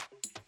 you